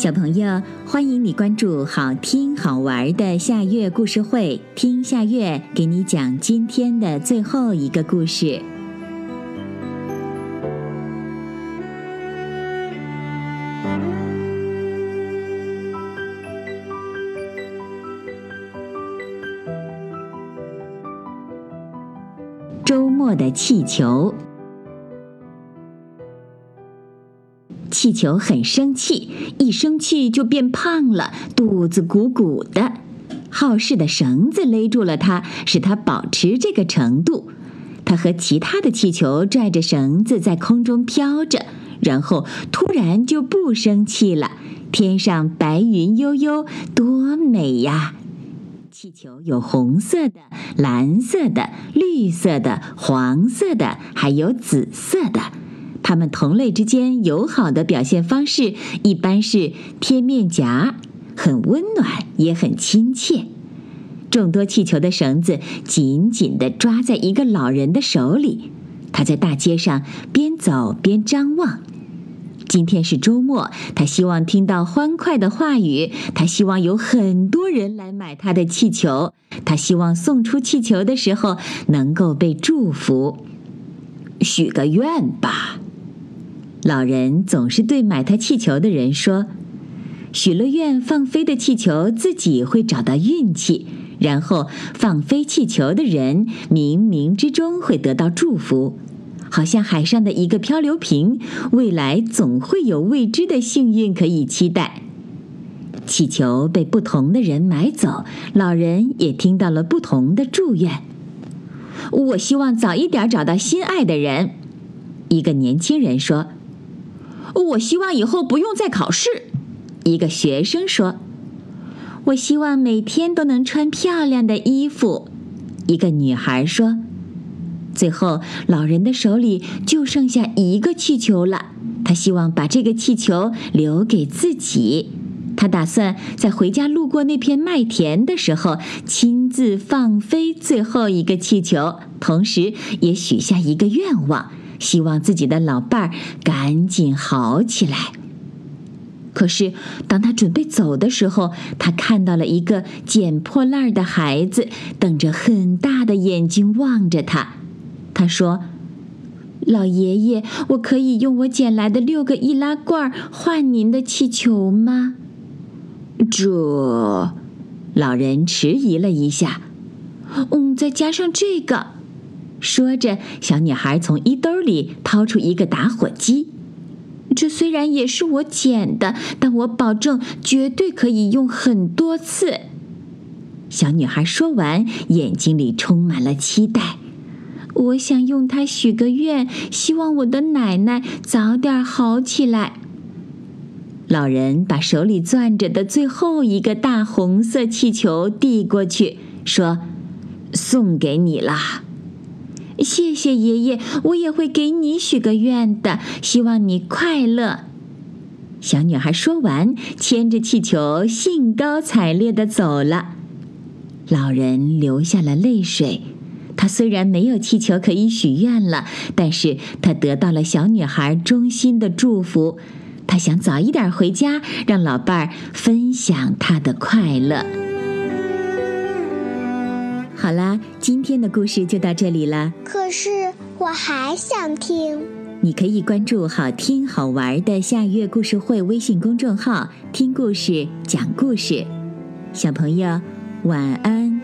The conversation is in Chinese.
小朋友，欢迎你关注好听好玩的夏月故事会，听夏月给你讲今天的最后一个故事。周末的气球。气球很生气，一生气就变胖了，肚子鼓鼓的。好事的绳子勒住了它，使它保持这个程度。它和其他的气球拽着绳子在空中飘着，然后突然就不生气了。天上白云悠悠，多美呀！气球有红色的、蓝色的、绿色的、黄色的，还有紫色的。它们同类之间友好的表现方式一般是贴面颊，很温暖也很亲切。众多气球的绳子紧紧地抓在一个老人的手里，他在大街上边走边张望。今天是周末，他希望听到欢快的话语，他希望有很多人来买他的气球，他希望送出气球的时候能够被祝福。许个愿吧。老人总是对买他气球的人说：“许了愿放飞的气球自己会找到运气，然后放飞气球的人冥冥之中会得到祝福，好像海上的一个漂流瓶，未来总会有未知的幸运可以期待。”气球被不同的人买走，老人也听到了不同的祝愿。我希望早一点找到心爱的人。一个年轻人说。我希望以后不用再考试。一个学生说：“我希望每天都能穿漂亮的衣服。”一个女孩说：“最后，老人的手里就剩下一个气球了。他希望把这个气球留给自己。他打算在回家路过那片麦田的时候，亲自放飞最后一个气球，同时也许下一个愿望。”希望自己的老伴儿赶紧好起来。可是，当他准备走的时候，他看到了一个捡破烂的孩子，瞪着很大的眼睛望着他。他说：“老爷爷，我可以用我捡来的六个易拉罐换您的气球吗？”这，老人迟疑了一下。嗯，再加上这个。说着，小女孩从衣兜里掏出一个打火机。这虽然也是我捡的，但我保证绝对可以用很多次。小女孩说完，眼睛里充满了期待。我想用它许个愿，希望我的奶奶早点好起来。老人把手里攥着的最后一个大红色气球递过去，说：“送给你了。”谢谢爷爷，我也会给你许个愿的，希望你快乐。小女孩说完，牵着气球，兴高采烈的走了。老人流下了泪水。他虽然没有气球可以许愿了，但是他得到了小女孩衷心的祝福。他想早一点回家，让老伴儿分享他的快乐。好啦，今天的故事就到这里了。可是我还想听。你可以关注“好听好玩的夏月故事会”微信公众号，听故事，讲故事。小朋友，晚安。